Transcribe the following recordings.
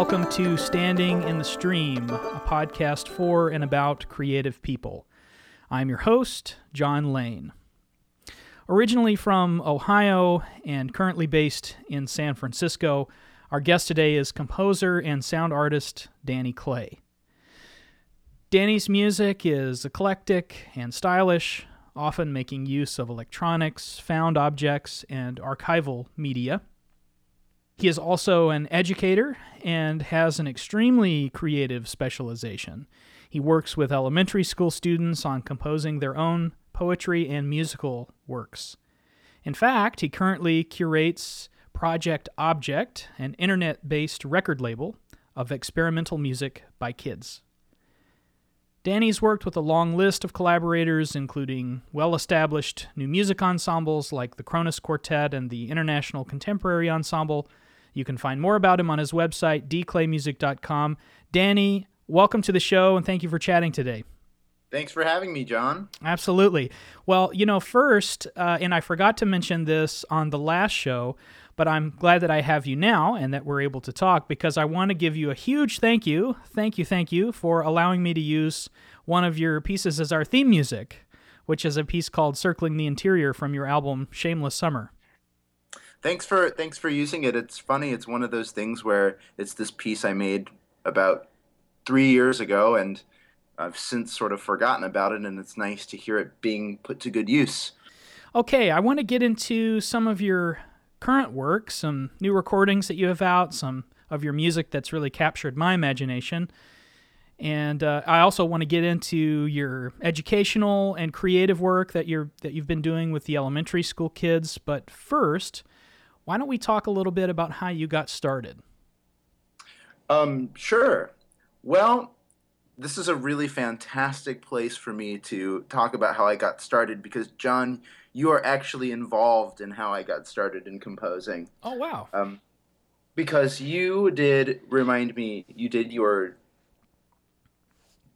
welcome to Standing in the Stream, a podcast for and about creative people. I'm your host, John Lane. Originally from Ohio and currently based in San Francisco, our guest today is composer and sound artist Danny Clay. Danny's music is eclectic and stylish, often making use of electronics, found objects, and archival media. He is also an educator and has an extremely creative specialization. He works with elementary school students on composing their own poetry and musical works. In fact, he currently curates Project Object, an internet based record label of experimental music by kids. Danny's worked with a long list of collaborators, including well established new music ensembles like the Kronos Quartet and the International Contemporary Ensemble, you can find more about him on his website, dclaymusic.com. Danny, welcome to the show and thank you for chatting today. Thanks for having me, John. Absolutely. Well, you know, first, uh, and I forgot to mention this on the last show, but I'm glad that I have you now and that we're able to talk because I want to give you a huge thank you, thank you, thank you for allowing me to use one of your pieces as our theme music, which is a piece called Circling the Interior from your album Shameless Summer thanks for thanks for using it. It's funny. It's one of those things where it's this piece I made about three years ago, and I've since sort of forgotten about it, and it's nice to hear it being put to good use. Okay, I want to get into some of your current work, some new recordings that you have out, some of your music that's really captured my imagination. And uh, I also want to get into your educational and creative work that you're that you've been doing with the elementary school kids. But first, why don't we talk a little bit about how you got started? Um, sure. Well, this is a really fantastic place for me to talk about how I got started because, John, you are actually involved in how I got started in composing. Oh, wow. Um, because you did remind me, you did your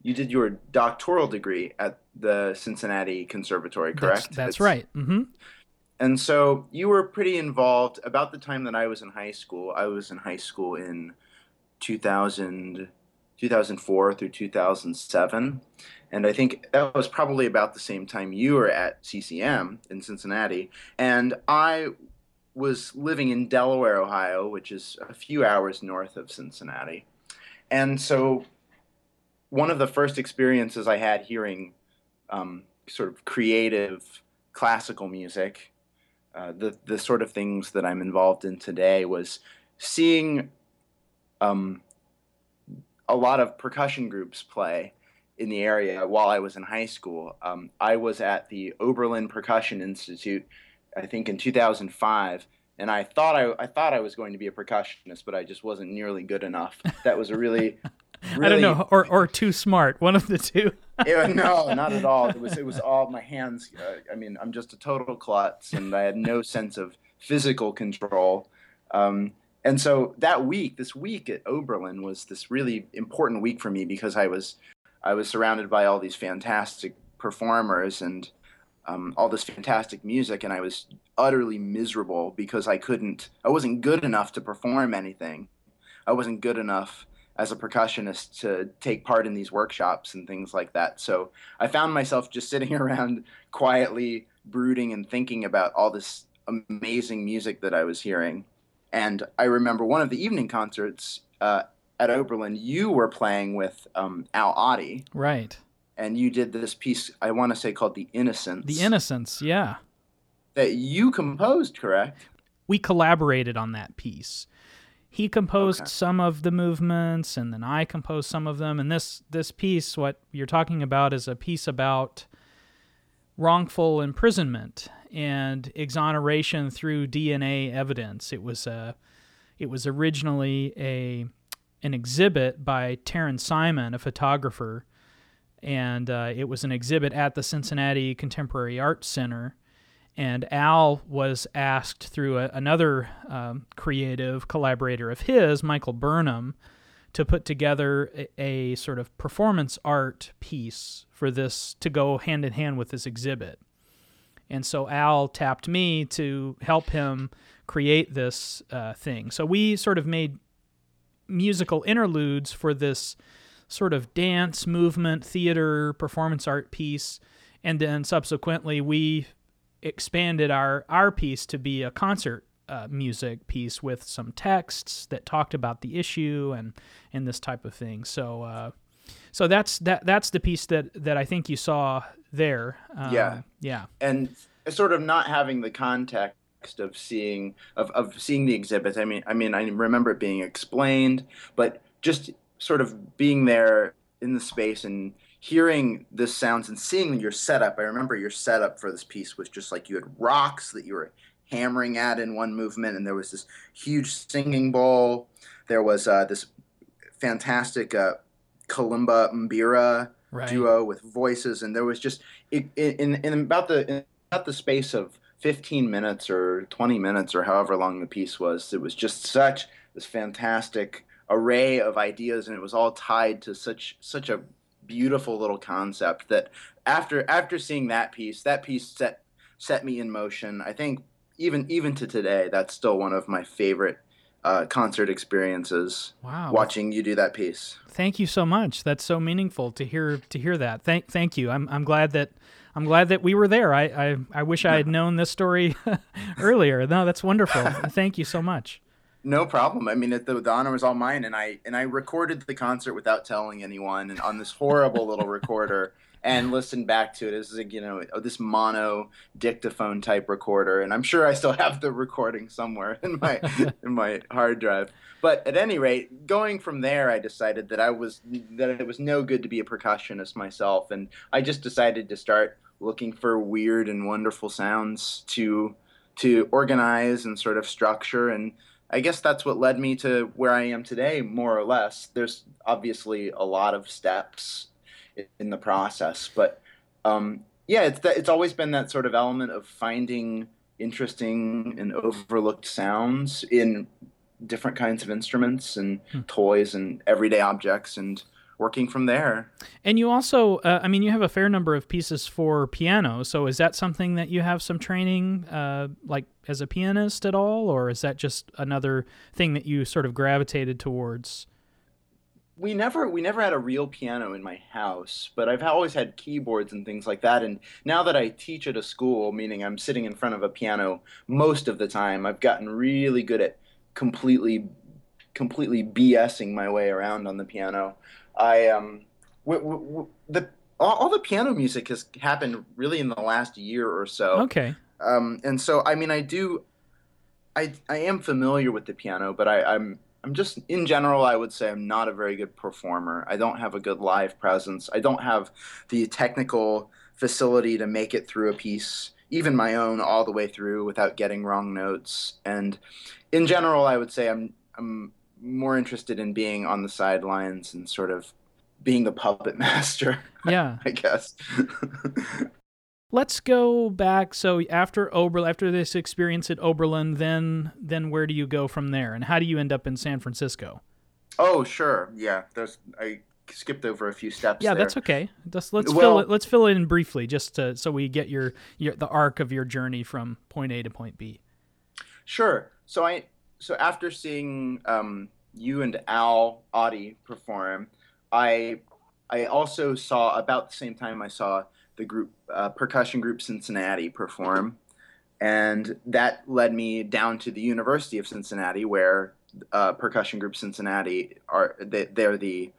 you did your doctoral degree at the Cincinnati Conservatory, correct? That's, that's right. Mm-hmm. And so you were pretty involved about the time that I was in high school. I was in high school in 2000, 2004 through 2007. And I think that was probably about the same time you were at CCM in Cincinnati. And I was living in Delaware, Ohio, which is a few hours north of Cincinnati. And so one of the first experiences I had hearing um, sort of creative classical music uh, the the sort of things that I'm involved in today was seeing um, a lot of percussion groups play in the area while I was in high school. Um, I was at the Oberlin Percussion Institute, I think in 2005, and I thought I, I thought I was going to be a percussionist, but I just wasn't nearly good enough. That was a really Really, I don't know, or or too smart, one of the two. it, no, not at all. It was it was all my hands. Uh, I mean, I'm just a total klutz, and I had no sense of physical control. Um, and so that week, this week at Oberlin was this really important week for me because I was I was surrounded by all these fantastic performers and um, all this fantastic music, and I was utterly miserable because I couldn't, I wasn't good enough to perform anything. I wasn't good enough as a percussionist to take part in these workshops and things like that. So I found myself just sitting around quietly brooding and thinking about all this amazing music that I was hearing. And I remember one of the evening concerts uh, at Oberlin, you were playing with um, Al Otte. Right. And you did this piece, I want to say called The Innocence. The Innocence, yeah. That you composed, correct? We collaborated on that piece he composed okay. some of the movements and then I composed some of them. And this this piece what you're talking about is a piece about wrongful imprisonment and exoneration through DNA evidence. It was a it was originally a an exhibit by Taryn Simon a photographer and uh, it was an exhibit at the Cincinnati Contemporary Art Center and Al was asked through a, another um, creative collaborator of his, Michael Burnham, to put together a, a, sort of performance art piece for this to go hand in hand with this exhibit. And so Al tapped me to help him create this uh, thing. So we sort of made musical interludes for this sort of dance, movement, theater, performance art piece. And then subsequently, we expanded our, our piece to be a concert uh, music piece with some texts that talked about the issue and, and this type of thing. So, uh, so that's that that's the piece that that I think you saw there. Um, yeah, yeah, and sort of not having the context of seeing of, of seeing the exhibits. I mean, I mean, I remember it being explained, but just sort of being there in the space and hearing the sounds and seeing your setup. I remember your setup for this piece was just like you had rocks that you were hammering at in one movement, and there was this huge singing bowl. There was uh, this fantastic uh, kalimba mbira right. duo with voices, and there was just in in, in about the in about the space of 15 minutes or 20 minutes or however long the piece was. It was just such this fantastic array of ideas, and it was all tied to such such a beautiful little concept that after after seeing that piece, that piece set set me in motion. I think even even to today, that's still one of my favorite uh, concert experiences. Wow, watching you do that piece. Thank you so much. That's so meaningful to hear to hear that. Thank thank you. I'm I'm glad that I'm glad that we were there. I, I, I wish I had known this story earlier. No, that's wonderful. Thank you so much. No problem. I mean, it, the, the honor was all mine, and I and I recorded the concert without telling anyone, and on this horrible little recorder, and listened back to it as like, you know oh, this mono dictaphone type recorder, and I'm sure I still have the recording somewhere in my in my hard drive. But at any rate, going from there, I decided that I was that it was no good to be a percussionist myself, and I just decided to start looking for weird and wonderful sounds to to organize and sort of structure and I guess that's what led me to where I am today more or less there's obviously a lot of steps in the process but um, yeah it's that, it's always been that sort of element of finding interesting and overlooked sounds in different kinds of instruments and hmm. toys and everyday objects and working from there. And you also, uh, I mean, you have a fair number of pieces for piano. So is that something that you have some training, uh, like as a pianist at all, or is that just another thing that you sort of gravitated towards? We never we never had a real piano in my house, but I've always had keyboards and things like that. And now that I teach at a school, meaning I'm sitting in front of a piano most of the time, I've gotten really good at completely completely BSing my way around on the piano. I um, w- w- the all, all, the piano music has happened really in the last year or so. Okay. Um, and so I mean, I do, I I am familiar with the piano, but I, I'm I'm just in general, I would say I'm not a very good performer. I don't have a good live presence. I don't have the technical facility to make it through a piece, even my own, all the way through without getting wrong notes. And in general, I would say I'm I'm more interested in being on the sidelines and sort of being the puppet master. Yeah. I guess. Let's go back. So after Ober, after this experience at Oberlin, then then where do you go from there, and how do you end up in San Francisco? Oh, sure. Yeah, there's I skipped over a few steps. Yeah, there. that's okay. Just, let's well, fill it. Let's fill it in briefly, just to, so we get your, your the arc of your journey from point A to point B. Sure. So I so after seeing um, you and Al Otte perform, I I also saw about the same time I saw the group uh, percussion group Cincinnati perform, and that led me down to the University of Cincinnati, where uh, percussion group Cincinnati are they, they're the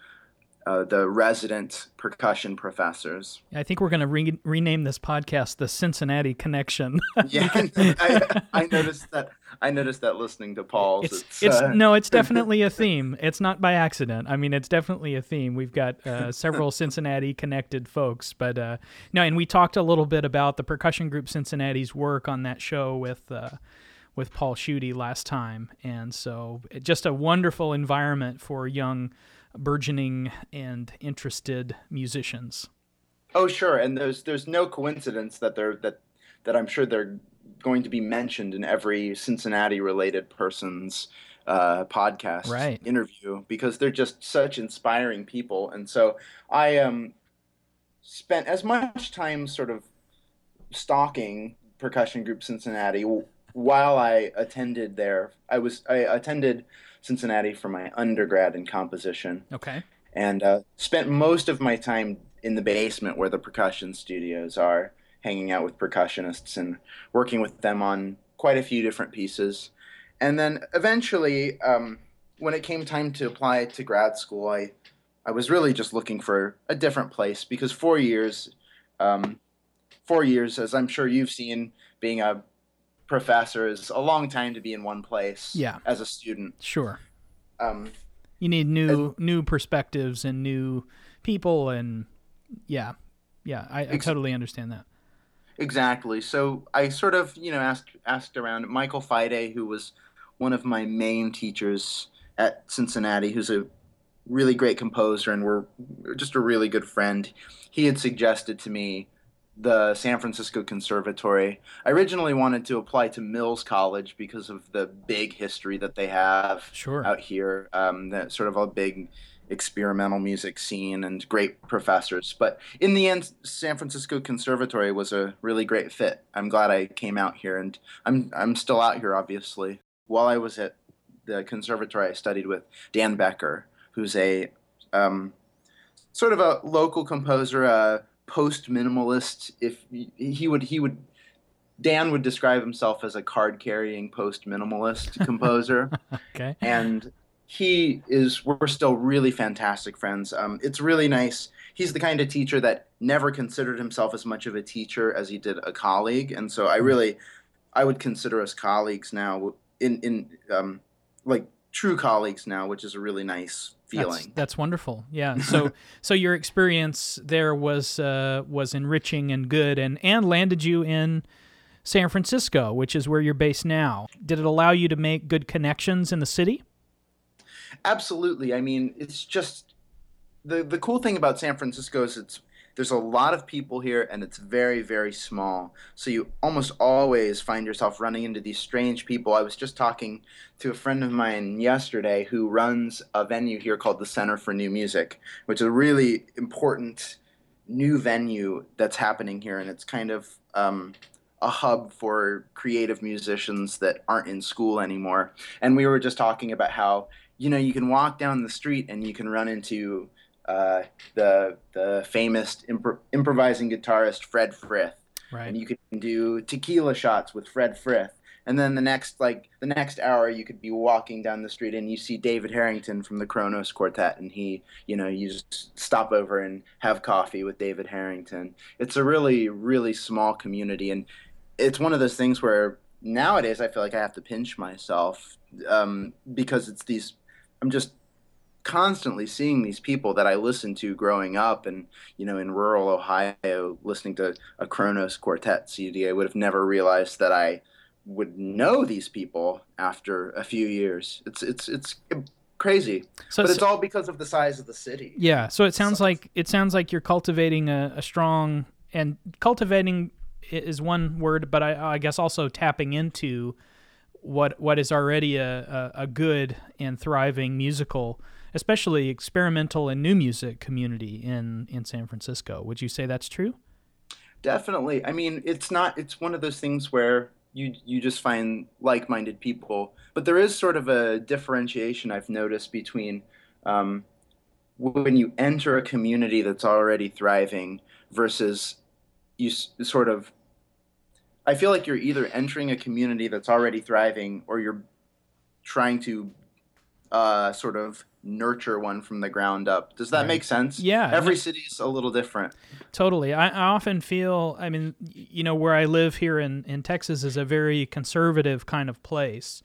uh, the resident percussion professors. I think we're going to re- rename this podcast the Cincinnati Connection. yeah, I, I, noticed that. I noticed that listening to Paul. It's, it's, it's uh... no, it's definitely a theme. It's not by accident. I mean, it's definitely a theme. We've got uh, several Cincinnati connected folks, but uh, no, and we talked a little bit about the percussion group Cincinnati's work on that show with uh, with Paul Schutte last time, and so just a wonderful environment for young burgeoning and interested musicians. Oh, sure, and there's there's no coincidence that they're that that I'm sure they're going to be mentioned in every Cincinnati related person's uh, podcast right. interview because they're just such inspiring people, and so I um spent as much time sort of stalking percussion group Cincinnati while I attended there. I was I attended Cincinnati for my undergrad in composition. Okay. And uh, spent most of my time in the basement where the percussion studios are, hanging out with percussionists and working with them on quite a few different pieces. And then eventually, um, when it came time to apply to grad school, I, I was really just looking for a different place because four years, um, four years, as I'm sure you've seen, being a professor is a long time to be in one place. Yeah. As a student. Sure. Um, you need new new perspectives and new people and yeah, yeah. I, I totally understand that. Exactly. So I sort of, you know, asked asked around Michael Fiday, who was one of my main teachers at Cincinnati, who's a really great composer and we're just a really good friend. He had suggested to me the San Francisco Conservatory. I originally wanted to apply to Mills College because of the big history that they have sure. out here. Um, that sort of a big experimental music scene and great professors. But in the end, San Francisco Conservatory was a really great fit. I'm glad I came out here, and I'm I'm still out here, obviously. While I was at the conservatory, I studied with Dan Becker, who's a um, sort of a local composer. a post minimalist. If he would, he would. Dan would describe himself as a card carrying post minimalist composer. okay. And he is. We're still really fantastic friends. Um, it's really nice. He's the kind of teacher that never considered himself as much of a teacher as he did a colleague, and so I really, I would consider us colleagues now. In in um, like true colleagues now, which is a really nice feeling. That's, that's wonderful. Yeah. So so your experience there was uh, was enriching and good, and and landed you in San Francisco, which is where you're based now. Did it allow you to make good connections in the city? Absolutely. I mean, it's just the the cool thing about San Francisco is it's there's a lot of people here and it's very very small. So you almost always find yourself running into these strange people. I was just talking to a friend of mine yesterday who runs a venue here called the center for new music which is a really important new venue that's happening here. And it's kind of um, a hub for creative musicians that aren't in school anymore. And we were just talking about how you know you can walk down the street and you can run into uh, the the famous impro- improvising guitarist Fred Frith, right. and you can do tequila shots with Fred Frith. And then the next like the next hour, you could be walking down the street and you see David Harrington from the Kronos Quartet, and he, you know, you just stop over and have coffee with David Harrington. It's a really really small community, and it's one of those things where nowadays I feel like I have to pinch myself um, because it's these. I'm just constantly seeing these people that I listened to growing up and you know in rural Ohio listening to a Kronos quartet CD I would have never realized that I would know these people after a few years. It's it's it's crazy. So but it's, it's all because of the size of the city. Yeah so it sounds like it sounds like you're cultivating a, a strong and cultivating is one word but I, I guess also tapping into what what is already a, a, a good and thriving musical especially experimental and new music community in in San Francisco. Would you say that's true? Definitely. I mean, it's not. It's one of those things where you you just find like-minded people, but there is sort of a differentiation I've noticed between um, when you enter a community that's already thriving versus you s- sort of. I feel like you're either entering a community that's already thriving or you're trying to uh, sort of nurture one from the ground up. Does that right. make sense? Yeah. Every city is a little different. Totally. I, I, often feel, I mean, you know, where I live here in, in Texas is a very conservative kind of place.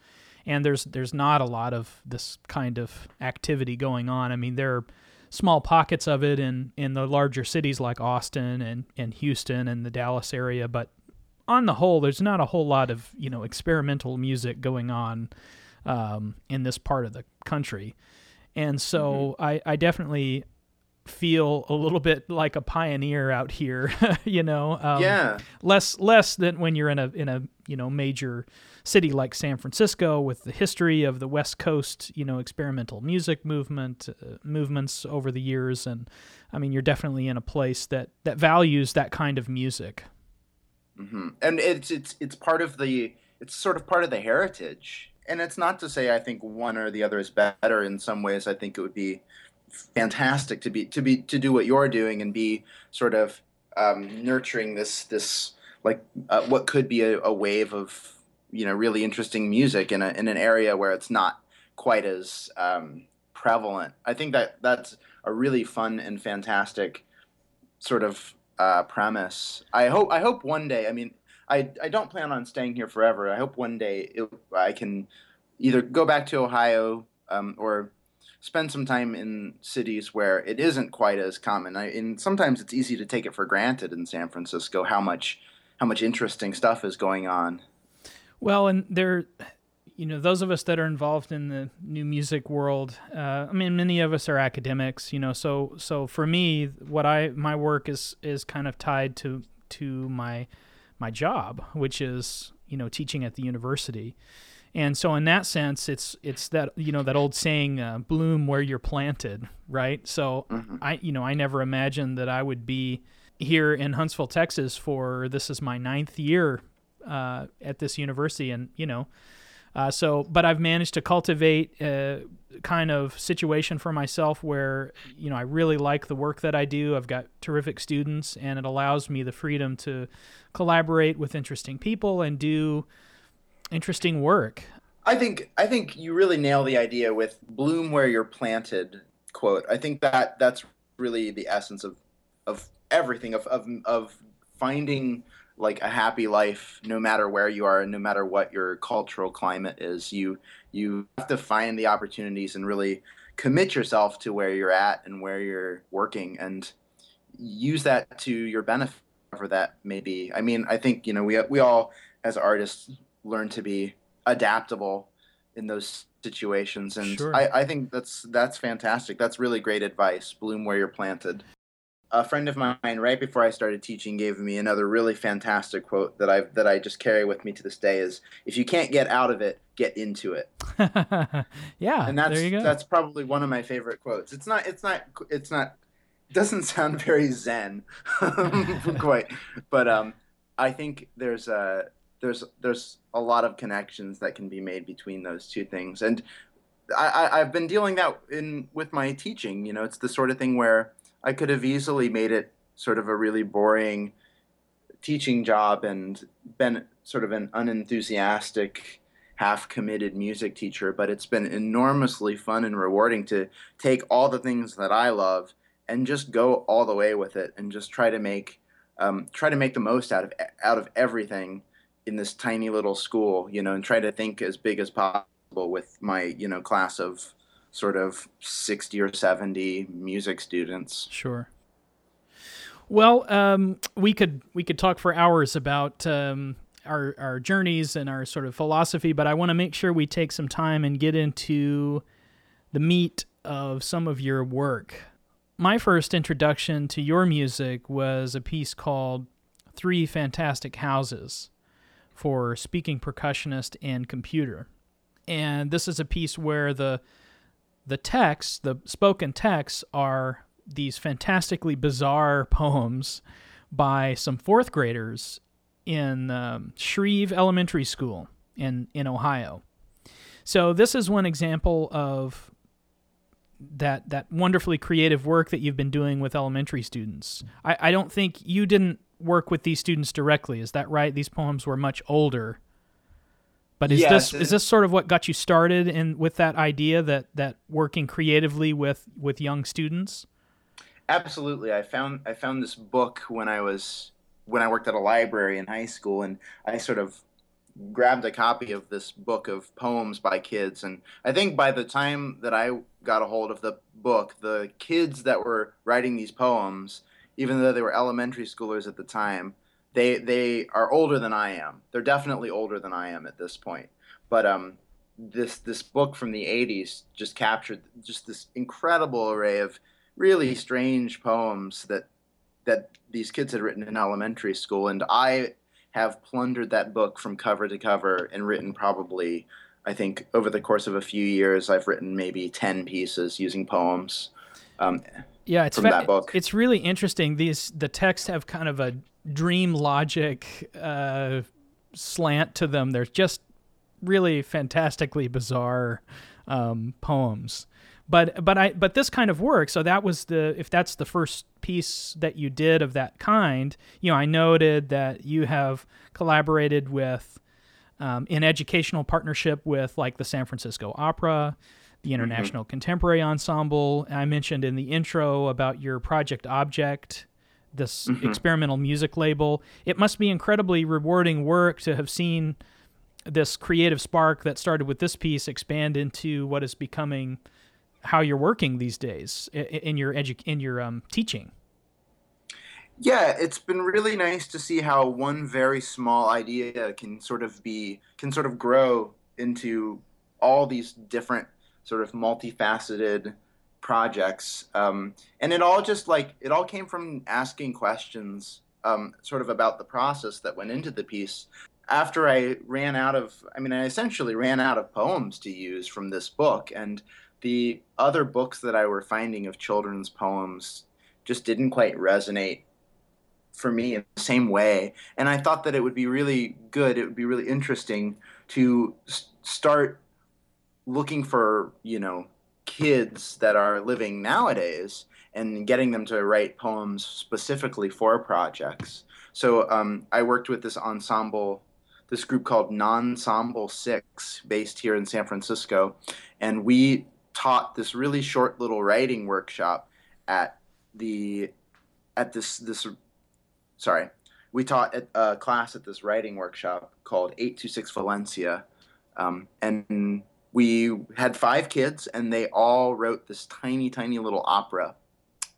And there's there's not a lot of this kind of activity going on. I mean, there are small pockets of it in, in the larger cities like Austin and, and Houston and the Dallas area, but on the whole, there's not a whole lot of, you know, experimental music going on um, in this part of the country. And so mm-hmm. I, I definitely feel a little bit like a pioneer out here, you know. Um, yeah. Less less than when you're in a in a you know major city like San Francisco with the history of the West Coast, you know, experimental music movement uh, movements over the years, and I mean, you're definitely in a place that that values that kind of music. Mm-hmm. And it's it's it's part of the it's sort of part of the heritage and it's not to say I think one or the other is better. In some ways, I think it would be fantastic to be to be to do what you're doing and be sort of um, nurturing this this like uh, what could be a, a, wave of you know really interesting music in a in an area where it's not quite as um, prevalent. I think that that's a really fun and fantastic sort of uh, premise. I hope I hope one day. I mean, I I don't plan on staying here forever. I hope one day it, I can either go back to Ohio um, or spend some time in cities where it isn't quite as common. I, and sometimes it's easy to take it for granted in San Francisco how much how much interesting stuff is going on. Well, and there, you know, those of us that are involved in the new music world. Uh, I mean, many of us are academics. You know, so so for me, what I my work is is kind of tied to to my my job, which is you know teaching at the university. And so, in that sense, it's it's that you know that old saying, uh, "Bloom where you're planted," right? So, mm-hmm. I you know I never imagined that I would be here in Huntsville, Texas, for this is my ninth year uh, at this university, and you know, uh, so but I've managed to cultivate a kind of situation for myself where you know I really like the work that I do. I've got terrific students, and it allows me the freedom to collaborate with interesting people and do interesting work. I think I think you really nail the idea with bloom where you're planted quote. I think that that's really the essence of of everything of of of finding like a happy life no matter where you are and no matter what your cultural climate is. You you have to find the opportunities and really commit yourself to where you're at and where you're working and use that to your benefit for that maybe. I mean, I think, you know, we we all as artists learn to be adaptable in those situations and sure. I, I think that's that's fantastic that's really great advice bloom where you're planted a friend of mine right before I started teaching gave me another really fantastic quote that I that I just carry with me to this day is if you can't get out of it, get into it. yeah, and that's there you go. that's probably one of my favorite quotes. It's not it's not it's not it doesn't sound very zen quite, but um, I think there's a there's there's a lot of connections that can be made between those two things, and I, I I've been dealing that in with my teaching. You know, it's the sort of thing where I could have easily made it sort of a really boring teaching job and been sort of an unenthusiastic half committed music teacher but it's been enormously fun and rewarding to take all the things that i love and just go all the way with it and just try to make um, try to make the most out of out of everything in this tiny little school, you know, and try to think as big as possible with my, you know, class of sort of 60 or 70 music students. Sure. Well, um, we could we could talk for hours about um, our our journeys and our sort of philosophy, but I want to make sure we take some time and get into the meat of some of your work. My first introduction to your music was a piece called Three Fantastic Houses for speaking percussionist and computer. And this is a piece where the the texts, the spoken texts, are these fantastically bizarre poems by some fourth graders in um, Shreve Elementary School in in Ohio. So this is one example of that that wonderfully creative work that you've been doing with elementary students. I, I don't think you didn't work with these students directly. Is that right? These poems were much older. But is this is this sort of what got you started in with that idea that that working creatively with with young students? Absolutely. I found I found this book when I was when I worked at a library in high school and I sort of grabbed a copy of this book of poems by kids and I think by the time that I got a hold of the book the kids that were writing these poems even though they were elementary schoolers at the time, they they are older than I am. They're definitely older than I am at this point. But um, this this book from the '80s just captured just this incredible array of really strange poems that that these kids had written in elementary school, and I have plundered that book from cover to cover and written probably I think over the course of a few years I've written maybe ten pieces using poems. Um, yeah, it's from fa- that book. It's really interesting. These the texts have kind of a dream logic uh, slant to them. They're just really fantastically bizarre um, poems. But but I but this kind of work. So that was the if that's the first piece that you did of that kind. You know, I noted that you have collaborated with um, in educational partnership with like the San Francisco Opera, the mm-hmm. International mm-hmm. Contemporary Ensemble. I mentioned in the intro about your project object this mm-hmm. experimental music label. It must be incredibly rewarding work to have seen this creative spark that started with this piece expand into what is becoming how you're working these days in your edu- in your um, teaching. Yeah, it's been really nice to see how one very small idea can sort of be can sort of grow into all these different sort of multifaceted projects um, and it all just like it all came from asking questions um, sort of about the process that went into the piece after i ran out of i mean i essentially ran out of poems to use from this book and the other books that i were finding of children's poems just didn't quite resonate for me in the same way and i thought that it would be really good it would be really interesting to start looking for you know kids that are living nowadays and getting them to write poems specifically for projects. So um, I worked with this ensemble, this group called Nonsemble Six, based here in San Francisco, and we taught this really short little writing workshop at the at this this sorry. We taught a class at this writing workshop called 826 Valencia. Um, and we had five kids and they all wrote this tiny tiny little opera.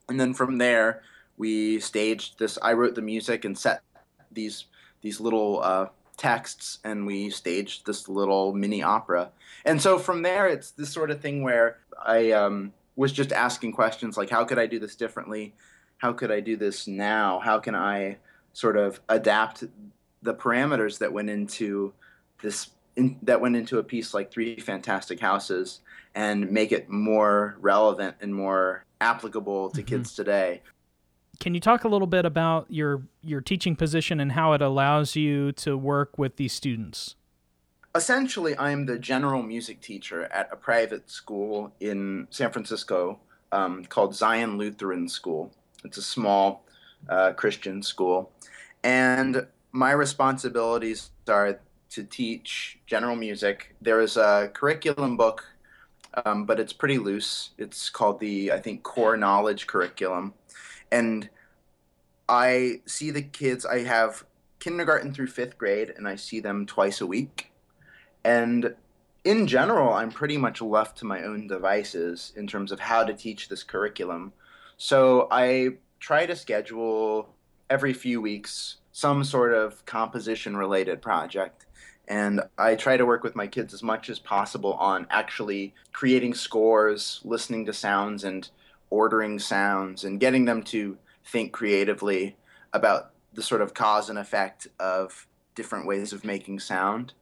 And then from there we staged this i wrote the music and set these these little uh, texts and we staged this little mini opera. And so from there it's this sort of thing where i um, was just asking questions like how could i do this differently? How could i do this now? How can i sort of adapt the parameters that went into this in, that went into a piece like Three Fantastic Houses and make it more relevant and more applicable to mm-hmm. kids today. Can you talk a little bit about your your teaching position and how it allows you to work with these students? Essentially, I'm the general music teacher at a private school in San Francisco um, called Zion Lutheran School. It's a small uh, Christian school, and my responsibilities are to teach general music. There is a curriculum book, um, but it's pretty loose. It's called the, I think, Core Knowledge Curriculum. And I see the kids, I have kindergarten through fifth grade, and I see them twice a week. And in general, I'm pretty much left to my own devices in terms of how to teach this curriculum. So I try to schedule every few weeks some sort of composition related project and I try to work with my kids as much as possible on actually creating scores, listening to sounds, and ordering sounds, and getting them to think creatively about the sort of cause and effect of different ways of making sound.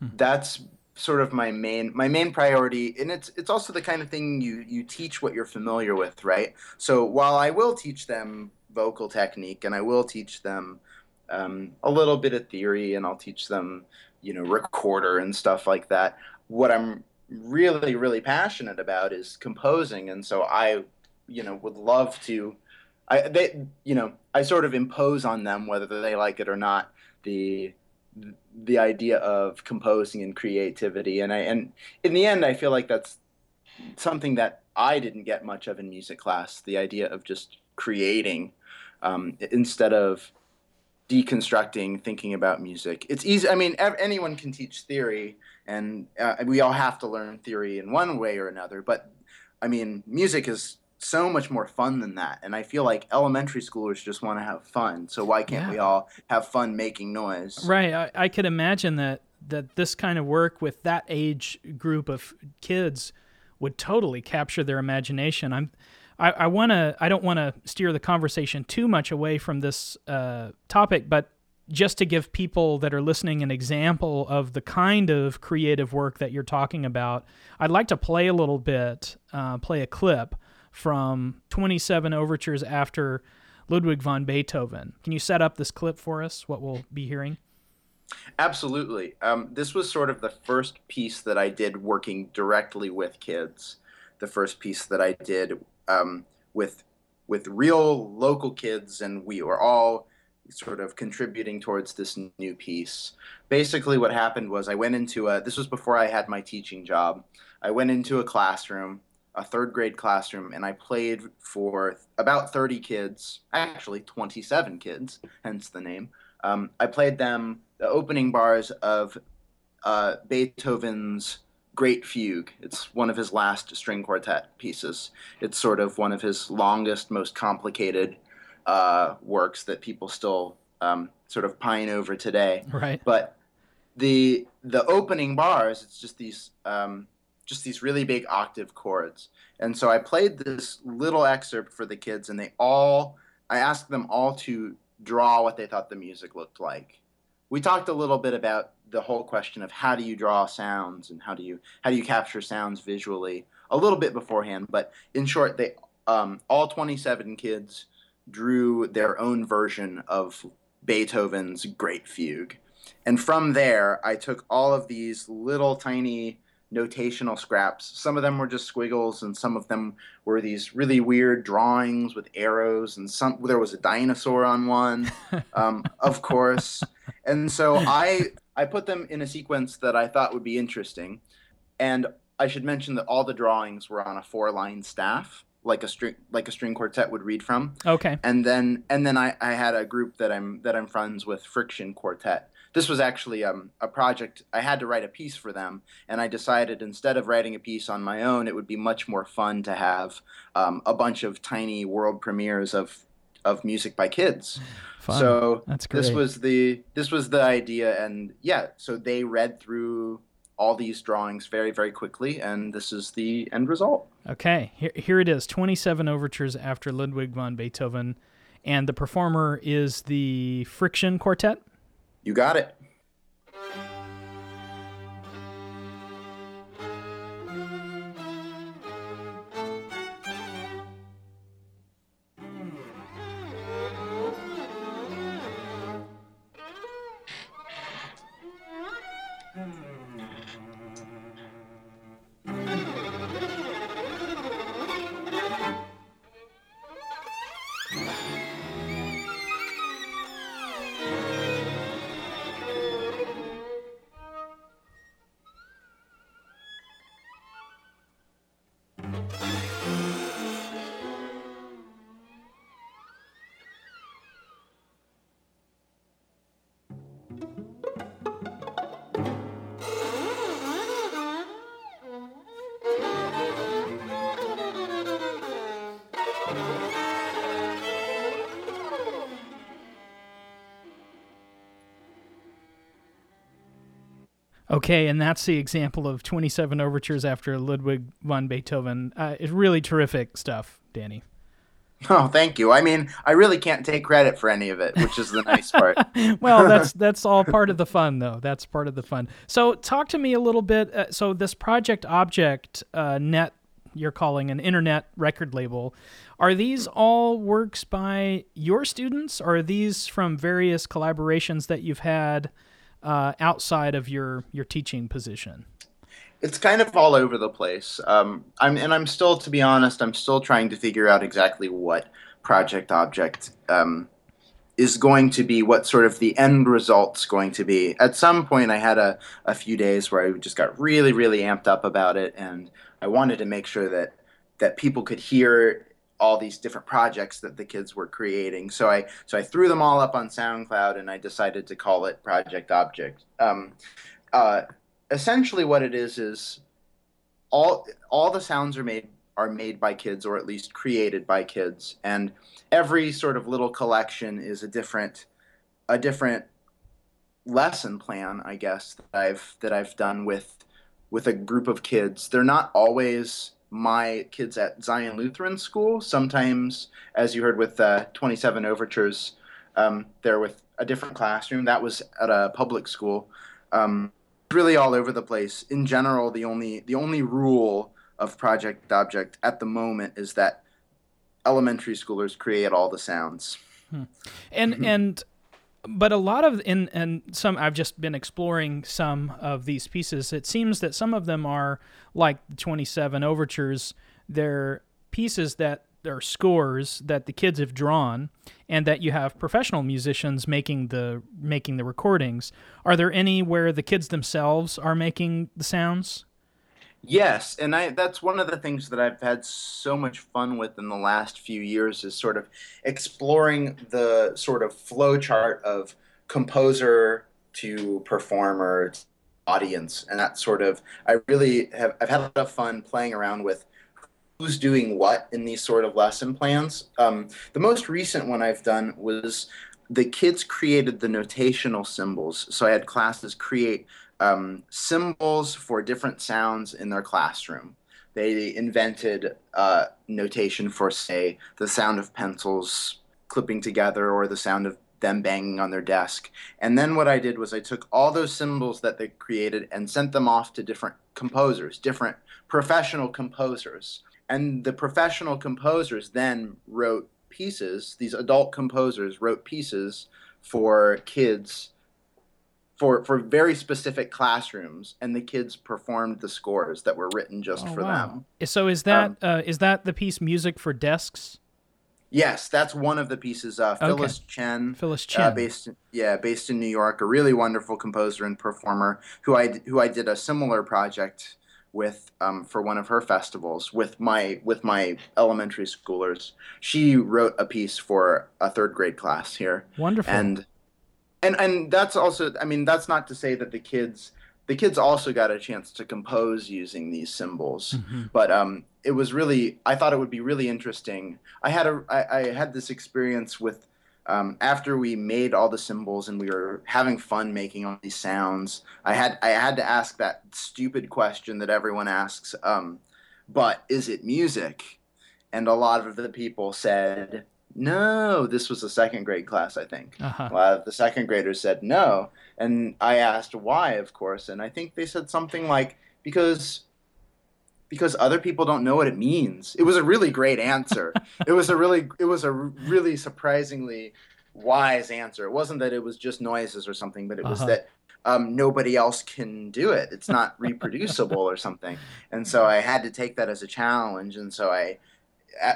Hmm. That's sort of my main my main priority and it's it's also the kind of thing you you teach what you're familiar with right so while i will teach them vocal technique and i will teach them um, a little bit of theory and i'll teach them you know recorder and stuff like that. What i'm really really passionate about is composing and so i you know would love to i they you know i sort of impose on them whether they like it or not the the idea of composing and creativity and i and in the end i feel like that's something that i didn't get much of in music class the idea of just creating um, instead of deconstructing thinking about music. It's easy i mean ev- anyone can teach theory and uh, we all have to learn theory in one way or another but i mean music is so much more fun than that and i feel like elementary schoolers just want to have fun so why can't yeah. we all have fun making noise? Right I, I could imagine that that this kind of work with that age group of kids would totally capture their imagination. I'm I, I want to. I don't want to steer the conversation too much away from this uh, topic, but just to give people that are listening an example of the kind of creative work that you're talking about, I'd like to play a little bit, uh, play a clip from 27 overtures after Ludwig van Beethoven. Can you set up this clip for us? What we'll be hearing? Absolutely. Um, this was sort of the first piece that I did working directly with kids. The first piece that I did um, with with real local kids, and we were all sort of contributing towards this new piece. Basically, what happened was I went into a. This was before I had my teaching job. I went into a classroom, a third grade classroom, and I played for about 30 kids, actually 27 kids, hence the name. Um, I played them the opening bars of uh, Beethoven's Great Fugue. It's one of his last string quartet pieces. It's sort of one of his longest, most complicated uh, works that people still um, sort of pine over today. Right. But the the opening bars, it's just these um, just these really big octave chords. And so I played this little excerpt for the kids, and they all I asked them all to draw what they thought the music looked like. We talked a little bit about the whole question of how do you draw sounds and how do you how do you capture sounds visually a little bit beforehand but in short they um, all 27 kids drew their own version of beethoven's great fugue. And from there i took all of these little tiny notational scraps. Some of them were just squiggles and some of them were these really weird drawings with arrows and some there was a dinosaur on one um, of course. And so i I put them in a sequence that I thought would be interesting. And I should mention that all the drawings were on a four line staff, like a string like a string quartet would read from. Okay. And then and then I, I had a group that I'm that I'm friends with, Friction Quartet. This was actually um, a project I had to write a piece for them, and I decided instead of writing a piece on my own, it would be much more fun to have um, a bunch of tiny world premieres of of music by kids. Fun. So That's great. this was the this was the idea, and yeah, so they read through all these drawings very very quickly, and this is the end result. Okay, here, here it is 27 overtures after Ludwig van Beethoven, and the performer is the Friction Quartet. You got it. Okay, and that's the example of 27 overtures after Ludwig van Beethoven. Uh, it's really terrific stuff, Danny. Oh, thank you. I mean, I really can't take credit for any of it, which is the nice part. well, that's that's all part of the fun, though. That's part of the fun. So, talk to me a little bit. Uh, so, this Project Object uh, Net, you're calling an internet record label. Are these all works by your students, or are these from various collaborations that you've had uh, outside of your your teaching position? it's kind of all over the place. Um, I'm and I'm still, to be honest, I'm still trying to figure out exactly what project object um, is going to be, what sort of the end result's going to be. At some point, I had a, a few days where I just got really, really amped up about it, and I wanted to make sure that that people could hear all these different projects that the kids were creating. So I so I threw them all up on SoundCloud, and I decided to call it Project Object. Um, uh, essentially what it is is all all the sounds are made are made by kids or at least created by kids and every sort of little collection is a different a different lesson plan i guess that i've that i've done with with a group of kids they're not always my kids at zion lutheran school sometimes as you heard with uh, 27 overtures um, they're with a different classroom that was at a public school um, really all over the place. In general, the only the only rule of Project Object at the moment is that elementary schoolers create all the sounds. Hmm. And mm-hmm. and but a lot of in and some I've just been exploring some of these pieces. It seems that some of them are like the 27 overtures. They're pieces that are scores that the kids have drawn and that you have professional musicians making the making the recordings. Are there any where the kids themselves are making the sounds? Yes, and I that's one of the things that I've had so much fun with in the last few years is sort of exploring the sort of flow chart of composer to performer to audience and that sort of I really have I've had a lot of fun playing around with who's doing what in these sort of lesson plans. Um, the most recent one I've done was the kids created the notational symbols. So I had classes create um, symbols for different sounds in their classroom. They invented uh, notation for, say, the sound of pencils clipping together or the sound of them banging on their desk. And then what I did was I took all those symbols that they created and sent them off to different composers, different professional composers. And the professional composers then wrote pieces, these adult composers wrote pieces for kids for for very specific classrooms, and the kids performed the scores that were written just oh, for wow. them. So is that um, uh, is that the piece "Music for Desks"? Yes, that's one of the pieces. Uh, Phyllis okay. Chen, Phyllis uh, Chen, uh, based in, yeah, based in New York, a really wonderful composer and performer who I who I did a similar project with um, for one of her festivals with my with my elementary schoolers. She wrote a piece for a third grade class here. Wonderful. And and and that's also i mean that's not to say that the kids the kids also got a chance to compose using these symbols. Mm-hmm. but um it was really i thought it would be really interesting. I had a i, I had this experience with um, after we made all the symbols and we were having fun making all these sounds i had i had to ask that stupid question that everyone asks um, but is it music? And a lot of the people said no, this was a second grade class, I think. Uh-huh. A lot of the second graders said no. And I asked why, of course. And I think they said something like, because because other people don't know what it means. It was a really great answer. it was a really it was a really surprisingly wise answer. It wasn't that it was just noises or something, but it was uh-huh. that um, nobody else can do it. It's not reproducible or something. And so I had to take that as a challenge. And so I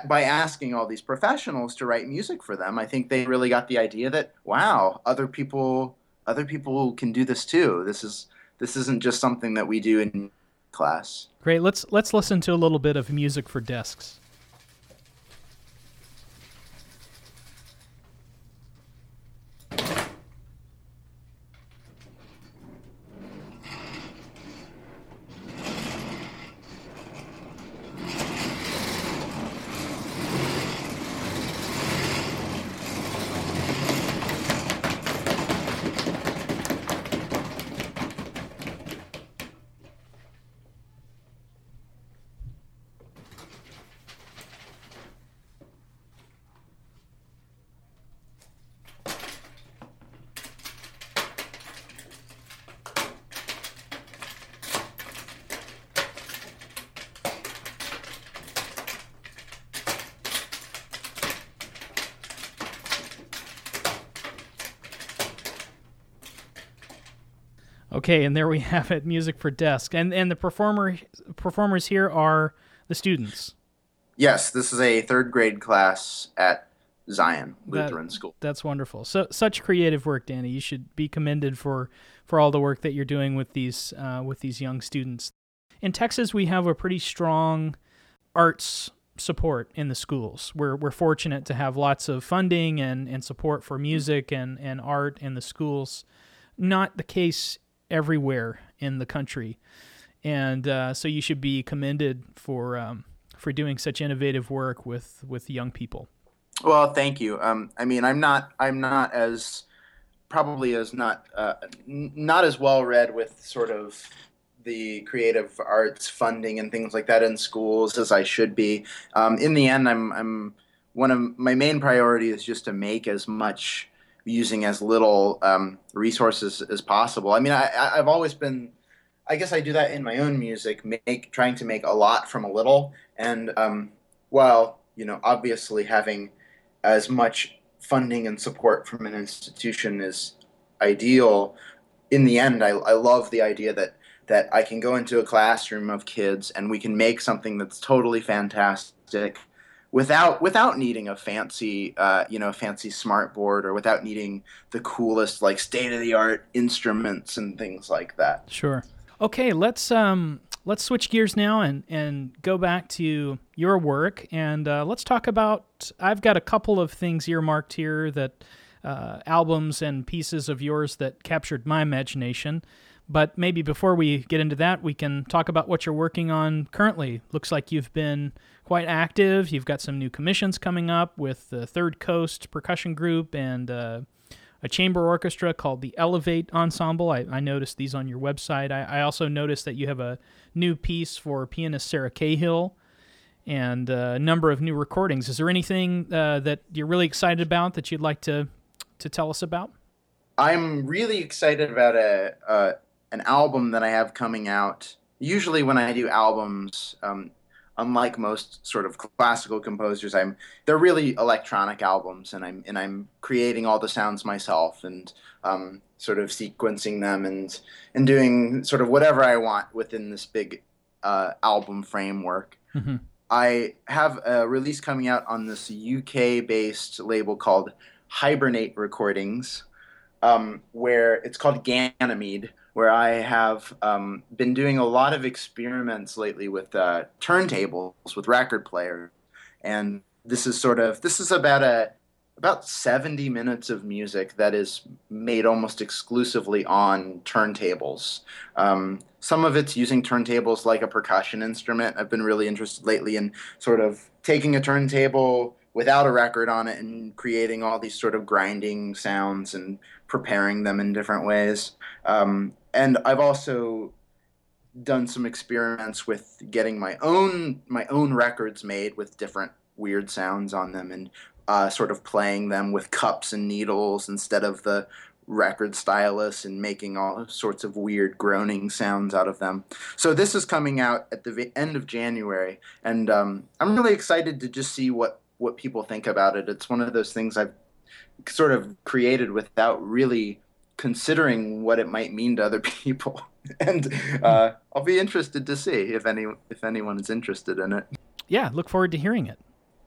by asking all these professionals to write music for them, I think they really got the idea that wow, other people other people can do this too. This is this isn't just something that we do in class. Great. Let's let's listen to a little bit of music for desks. Okay, and there we have it, music for desk, and and the performer performers here are the students. Yes, this is a third grade class at Zion Lutheran that, School. That's wonderful. So such creative work, Danny. You should be commended for for all the work that you're doing with these uh, with these young students. In Texas, we have a pretty strong arts support in the schools. We're we're fortunate to have lots of funding and, and support for music and, and art in the schools. Not the case everywhere in the country, and uh, so you should be commended for um, for doing such innovative work with with young people. Well, thank you. Um, I mean, I'm not I'm not as probably as not uh, n- not as well read with sort of the creative arts funding and things like that in schools as I should be. Um, in the end, I'm I'm one of my main priority is just to make as much using as little um, resources as possible. I mean, I, I've always been, I guess I do that in my own music, make trying to make a lot from a little, and um, well, you know, obviously having as much funding and support from an institution is ideal, in the end, I, I love the idea that that I can go into a classroom of kids and we can make something that's totally fantastic without without needing a fancy uh, you know fancy smart board or without needing the coolest like state of the art instruments and things like that. Sure. Okay, let's um let's switch gears now and and go back to your work and uh, let's talk about. I've got a couple of things earmarked here that uh, albums and pieces of yours that captured my imagination. But maybe before we get into that, we can talk about what you're working on currently. Looks like you've been quite active. You've got some new commissions coming up with the Third Coast Percussion Group and uh, a chamber orchestra called the Elevate Ensemble. I, I noticed these on your website. I, I, also noticed that you have a new piece for pianist Sarah Cahill and uh, a number of new recordings. Is there anything uh, that you're really excited about that you'd like to to tell us about? I'm really excited about a, a an album that I have coming out. Usually, when I do albums, um, unlike most sort of classical composers, I'm they're really electronic albums, and I'm and I'm creating all the sounds myself and um, sort of sequencing them and and doing sort of whatever I want within this big uh, album framework. Mm-hmm. I have a release coming out on this UK based label called Hibernate recordings, um, where it's called Ganymede, where I have um, been doing a lot of experiments lately with uh, turntables with record players, and this is sort of this is about a about 70 minutes of music that is made almost exclusively on turntables. Um, some of it's using turntables like a percussion instrument. I've been really interested lately in sort of taking a turntable without a record on it and creating all these sort of grinding sounds and preparing them in different ways. Um, and I've also done some experiments with getting my own my own records made with different weird sounds on them and uh, sort of playing them with cups and needles instead of the record stylus and making all sorts of weird groaning sounds out of them. So this is coming out at the end of January, and um, I'm really excited to just see what what people think about it. It's one of those things I've sort of created without really considering what it might mean to other people. and uh, I'll be interested to see if any if anyone is interested in it. Yeah, look forward to hearing it.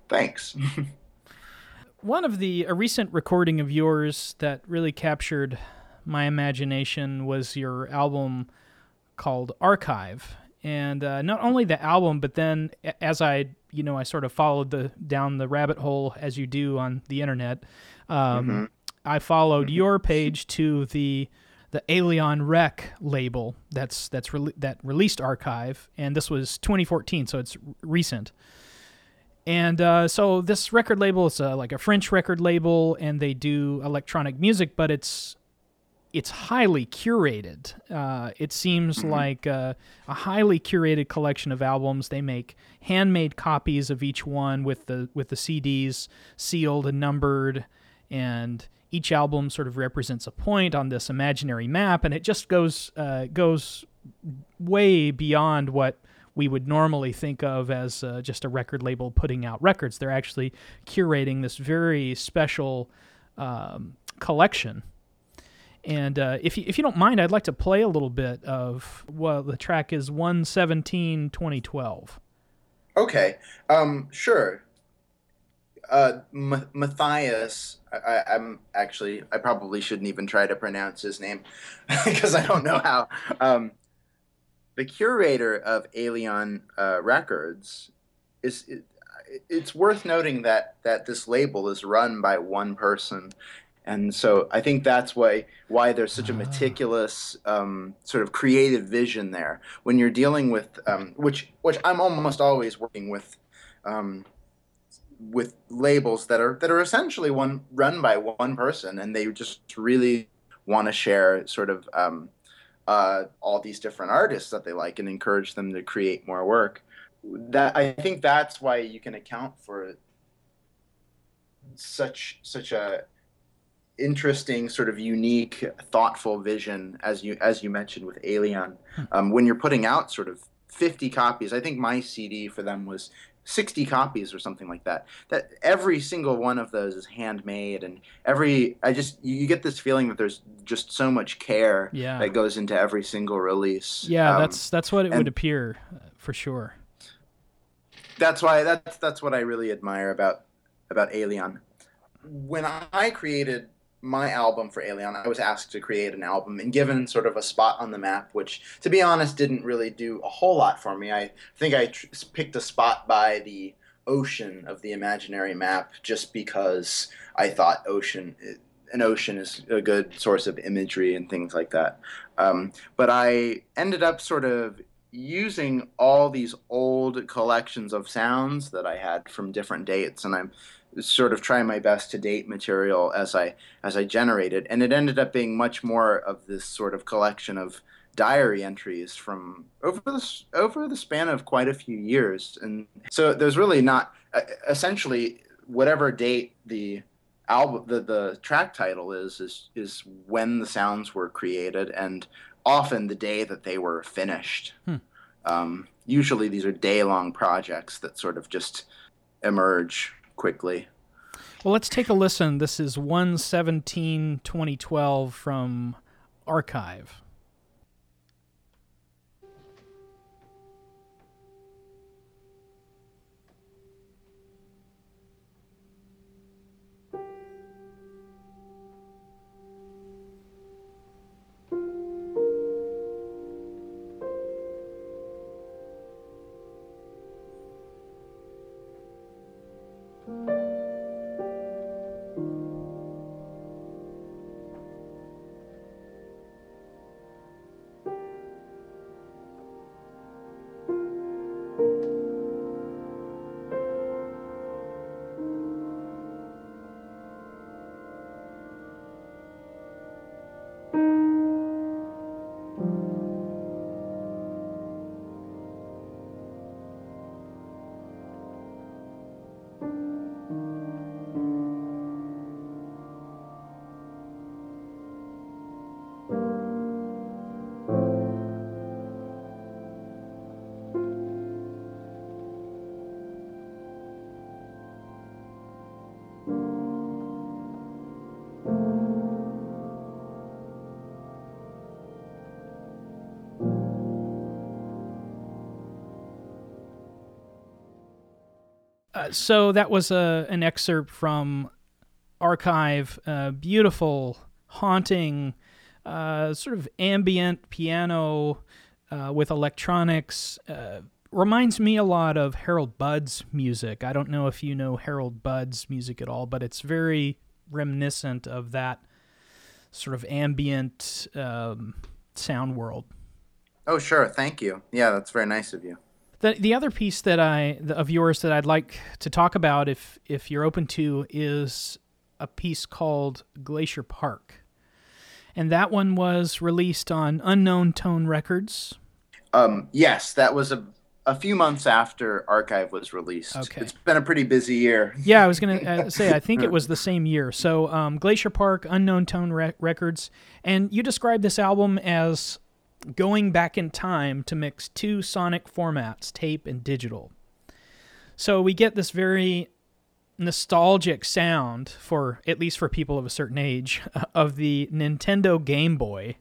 Thanks. one of the a recent recording of yours that really captured my imagination was your album called Archive, and uh, not only the album, but then as I you know I sort of followed the down the rabbit hole as you do on the internet. Um, mm-hmm. I followed mm-hmm. your page to the the Eilean Rec label that's that's re- that released Archive, and this was 2014, so it's recent. And uh, so this record label is uh, like a French record label, and they do electronic music, but it's it's highly curated. Uh, it seems mm-hmm. like a, a, highly curated collection of albums. They make handmade copies of each one with the with the CDs sealed and numbered, and each album sort of represents a point on this imaginary map, and it just goes uh, goes way beyond what we would normally think of as uh, just a record label putting out records. They're actually curating this very special um, collection and uh, if, you, if you don't mind, I'd like to play a little bit of well, the track is 117 2012. Okay, um, sure. Uh, M- Matthias, I, am actually, I probably shouldn't even try to pronounce his name because I don't know how. Um, the curator of Eilean uh, Records is. It, it's worth noting that that this label is run by one person and so I think that's why why there's such a ah. meticulous um, sort of creative vision there when you're dealing with um, which which I'm almost always working with um, with labels that are that are essentially one run by one person and they just really want to share sort of um, uh, all these different artists that they like and encourage them to create more work. That I think that's why you can account for such such a interesting, sort of unique, thoughtful vision, as you as you mentioned with Eilean. Hmm. Um, when you're putting out sort of 50 copies, I think my CD for them was 60 copies or something like that. That every single one of those is handmade, and every I just you get this feeling that there's just so much care yeah. that goes into every single release. Yeah, um, that's that's what it would appear uh, for sure. That's why that's that's what I really admire about about Eilean. When I created my album for Eilean, I was asked to create an album and given sort of a spot on the map, which, to be honest, didn't really do a whole lot for me. I think I tr- picked a spot by the ocean of the imaginary map just because I thought ocean an ocean is a good source of imagery and things like that. Um, but I ended up sort of using all these old collections of sounds that I had from different dates, and I'm sort of try my best to date material as I as I generated, and it ended up being much more of this sort of collection of diary entries from over the over the span of quite a few years, and so there's really not essentially whatever date the album the, the track title is is is when the sounds were created and often the day that they were finished. Hmm. Um, usually these are day long projects that sort of just emerge quickly. Well, let's take a listen. This is 117 2012 from Archive. Uh, so that was a an excerpt from Archive. Uh, beautiful, haunting, uh, sort of ambient piano uh, with electronics. Uh, reminds me a lot of Harold Budd's music. I don't know if you know Harold Budd's music at all, but it's very reminiscent of that sort of ambient um, sound world. Oh, sure. Thank you. Yeah, that's very nice of you. The the other piece that I of yours that I'd like to talk about, if if you're open to, is a piece called Glacier Park, and that one was released on Unknown Tone Records. Um, yes, that was a a few months after Archive was released. Okay. It's been a pretty busy year. yeah, I was going to uh, say, I think it was the same year. So, um, Glacier Park, Unknown Tone Re- Records. And you described this album as going back in time to mix two sonic formats, tape and digital. So we get this very nostalgic sound for at least for people of a certain age of the Nintendo Game Boy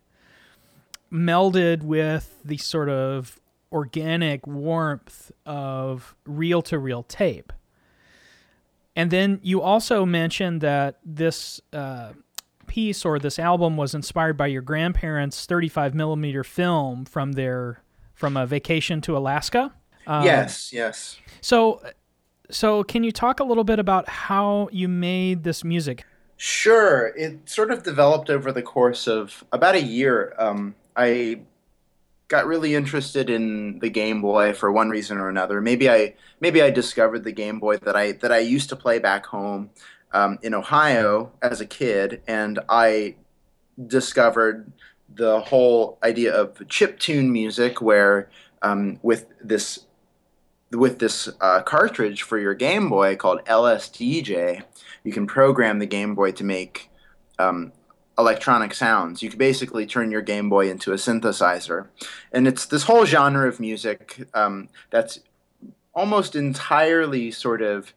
melded with the sort of organic warmth of reel to reel tape. And then you also mentioned that this uh, piece or this album was inspired by your grandparents' 35 millimeter film from their from a vacation to Alaska. Um, yes, yes. So, so can you talk a little bit about how you made this music? Sure. It sort of developed over the course of about a year. Um, I got really interested in the Game Boy for one reason or another. Maybe I maybe I discovered the Game Boy that I that I used to play back home um, in Ohio as a kid, and I discovered the whole idea of chip tune music, where um, with this with this uh, cartridge for your Game Boy called LSDJ, you can program the Game Boy to make um, electronic sounds. You can basically turn your Game Boy into a synthesizer, and it's this whole genre of music um, that's almost entirely sort of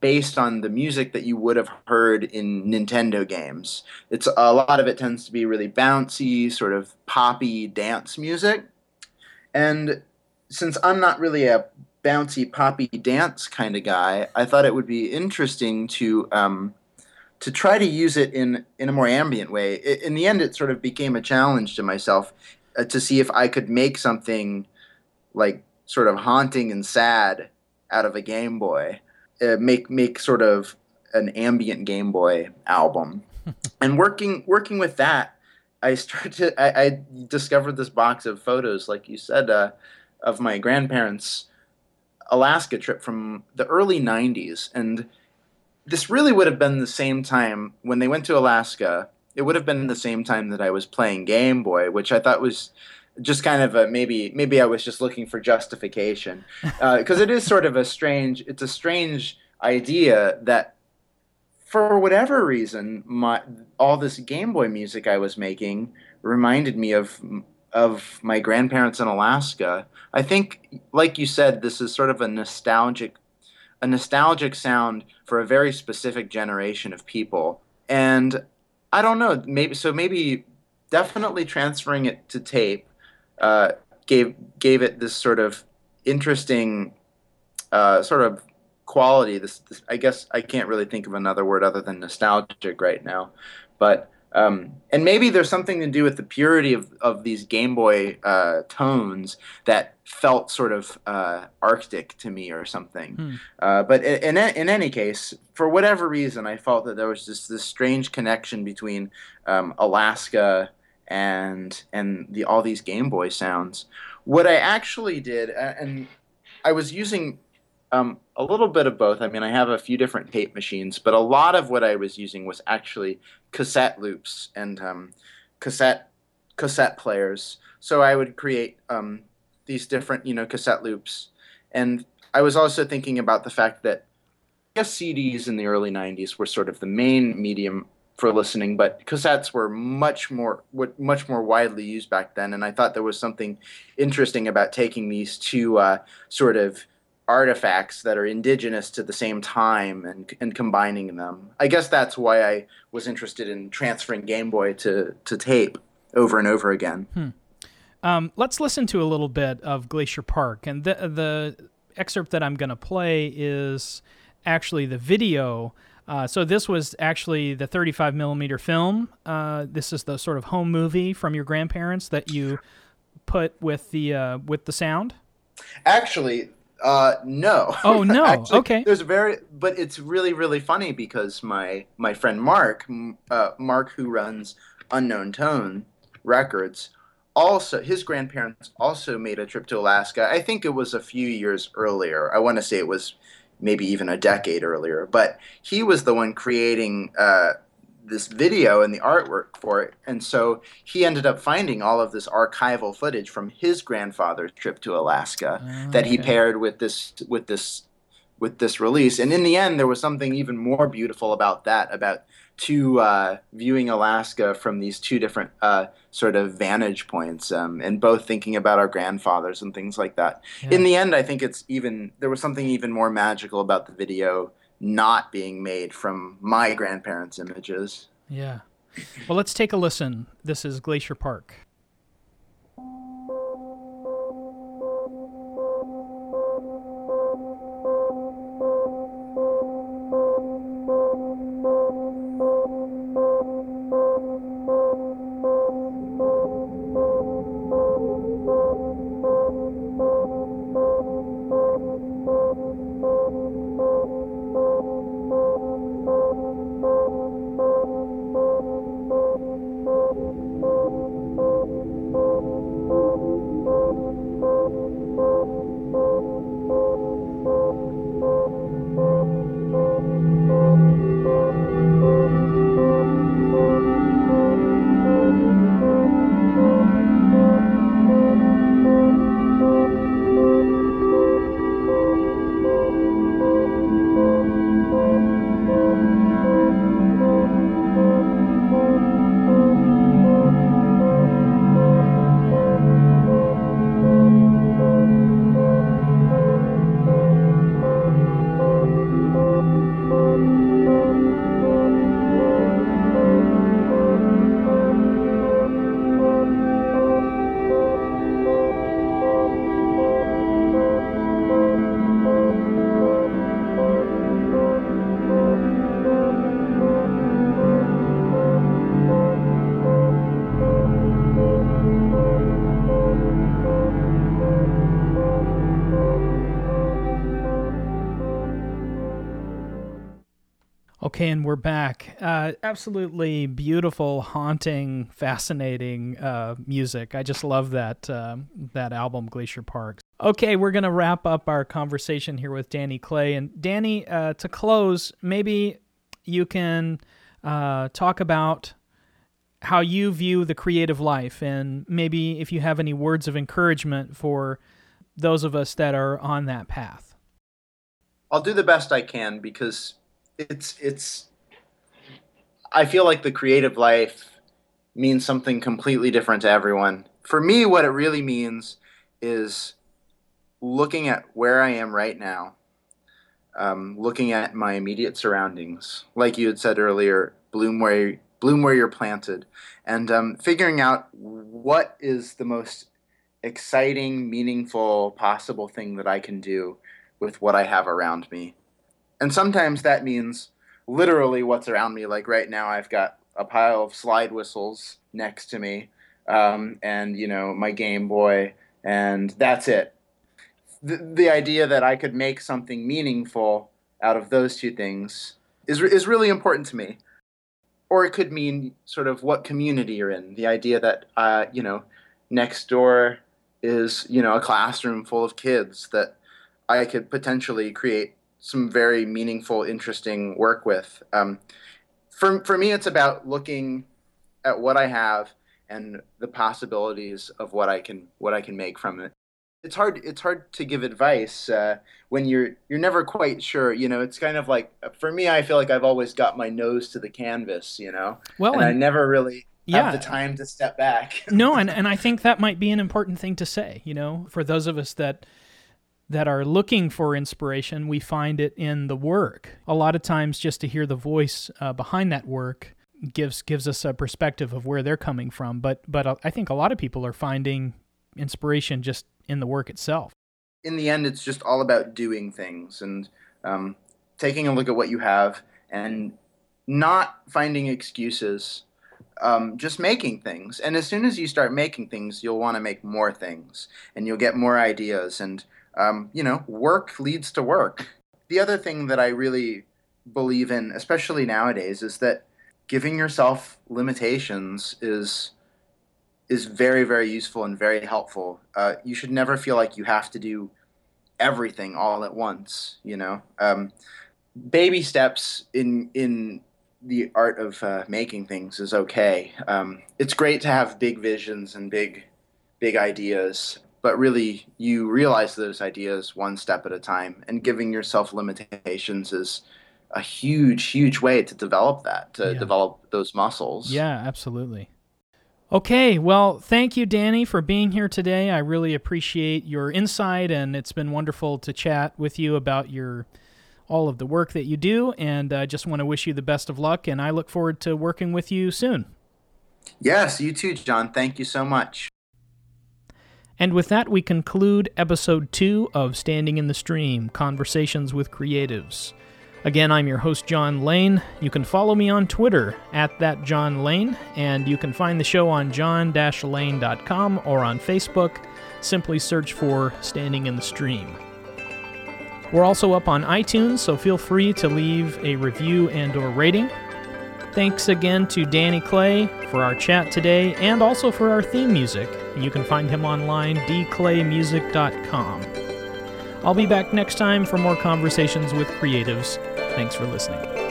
based on the music that you would have heard in Nintendo games. It's a lot of it tends to be really bouncy, sort of poppy dance music. And since I'm not really a bouncy poppy dance kind of guy, I thought it would be interesting to um, to try to use it in in a more ambient way. In the end, it sort of became a challenge to myself uh, to see if I could make something like sort of haunting and sad out of a Game Boy uh, make make sort of an ambient Game Boy album. and working working with that, I started. To, I, I, discovered this box of photos, like you said, uh, of my grandparents' Alaska trip from the early '90s, and this really would have been the same time when they went to Alaska. It would have been the same time that I was playing Game Boy, which I thought was just kind of a maybe maybe I was just looking for justification because uh, it is sort of a strange it's a strange idea that for whatever reason my all this Game Boy music I was making reminded me of of my grandparents in Alaska. I think like you said this is sort of a nostalgic a nostalgic sound for a very specific generation of people and I don't know maybe so maybe definitely transferring it to tape uh, gave gave it this sort of interesting uh, sort of quality. This, this, I guess I can't really think of another word other than nostalgic right now, but um, and maybe there's something to do with the purity of, of these Game Boy uh, tones that felt sort of uh, Arctic to me or something. Hmm. Uh, but in, in, any case, for whatever reason, I felt that there was just this strange connection between um, Alaska and and the all these Game Boy sounds. What I actually did, and I was using um, a little bit of both. I mean, I have a few different tape machines, but a lot of what I was using was actually cassette loops and um, cassette cassette players. So I would create um, these different, you know, cassette loops, and I was also thinking about the fact that I guess CDs in the early '90s were sort of the main medium for listening, but cassettes were much more much more widely used back then, and I thought there was something interesting about taking these two uh, sort of artifacts that are indigenous to the same time and and combining them. I guess that's why I was interested in transferring Game Boy to to tape over and over again. Hmm. Um, let's listen to a little bit of Glacier Park, and the the excerpt that I'm going to play is actually the video uh, so this was actually the 35 millimeter film. Uh, this is the sort of home movie from your grandparents that you put with the uh, with the sound. Actually, uh, no. Oh no. Actually, okay. There's a very, but it's really really funny because my my friend Mark, uh, Mark who runs Unknown Tone Records, also his grandparents also made a trip to Alaska. I think it was a few years earlier. I want to say it was maybe even a decade earlier. But he was the one creating uh, this video and the artwork for it, and so he ended up finding all of this archival footage from his grandfather's trip to Alaska oh, that he paired with this with this with this release. And in the end, there was something even more beautiful about that about to uh, viewing Alaska from these two different uh, sort of vantage points, um, and both thinking about our grandfathers and things like that. Yeah. In the end, I think it's even there was something even more magical about the video not being made from my grandparents' images. Yeah. Well, let's take a listen. This is Glacier Park. Okay, and we're back. Uh, absolutely beautiful, haunting, fascinating uh, music. I just love that uh, that album, Glacier Park. Okay, we're gonna wrap up our conversation here with Danny Clay. And Danny, uh, to close, maybe you can uh, talk about how you view the creative life, and maybe if you have any words of encouragement for those of us that are on that path. I'll do the best I can because it's it's I feel like the creative life means something completely different to everyone. For me, what it really means is looking at where I am right now, um, looking at my immediate surroundings, like you had said earlier, bloom where bloom where you're planted, and um, figuring out what is the most exciting, meaningful, possible thing that I can do with what I have around me. And sometimes that means literally what's around me. Like right now, I've got a pile of slide whistles next to me, um, and you know my Game Boy, and that's it. The, the idea that I could make something meaningful out of those two things is is really important to me. Or it could mean sort of what community you're in. The idea that uh, you know next door is you know a classroom full of kids that I could potentially create some very meaningful, interesting work with. Um, for for me, it's about looking at what I have and the possibilities of what I can what I can make from it. It's hard it's hard to give advice uh, when you're you're never quite sure. You know, it's kind of like for me, I feel like I've always got my nose to the canvas. You know, well, and, and I never really yeah. have the time to step back. no, and and I think that might be an important thing to say. You know, for those of us that that are looking for inspiration, we find it in the work. A lot of times, just to hear the voice uh, behind that work gives gives us a perspective of where they're coming from. But but uh, I think a lot of people are finding inspiration just in the work itself. In the end, it's just all about doing things and um, taking a look at what you have and not finding excuses. Um, just making things. And as soon as you start making things, you'll want to make more things and you'll get more ideas. And um, you know, work leads to work. The other thing that I really believe in, especially nowadays, is that giving yourself limitations is is very very useful and very helpful. Uh, you should never feel like you have to do everything all at once. You know, um, baby steps in in the art of uh, making things is okay. Um, it's great to have big visions and big big ideas, but really you realize those ideas one step at a time and giving yourself limitations is a huge huge way to develop that to yeah. develop those muscles. Yeah absolutely. Okay well thank you danny for being here today. I really appreciate your insight and it's been wonderful to chat with you about your all of the work that you do and i just want to wish you the best of luck and i look forward to working with you soon. Yes you too john. Thank you so much and with that, we conclude episode two of Standing in the Stream Conversations with Creatives. Again, I'm your host, John Lane. You can follow me on Twitter at that John Lane, and you can find the show on john-lane.com or on Facebook. Simply search for Standing in the Stream. We're also up on iTunes, so feel free to leave a review and or rating. Thanks again to Danny Clay for our chat today and also for our theme music. You can find him online, dclaymusic.com. I'll be back next time for more conversations with creatives. Thanks for listening.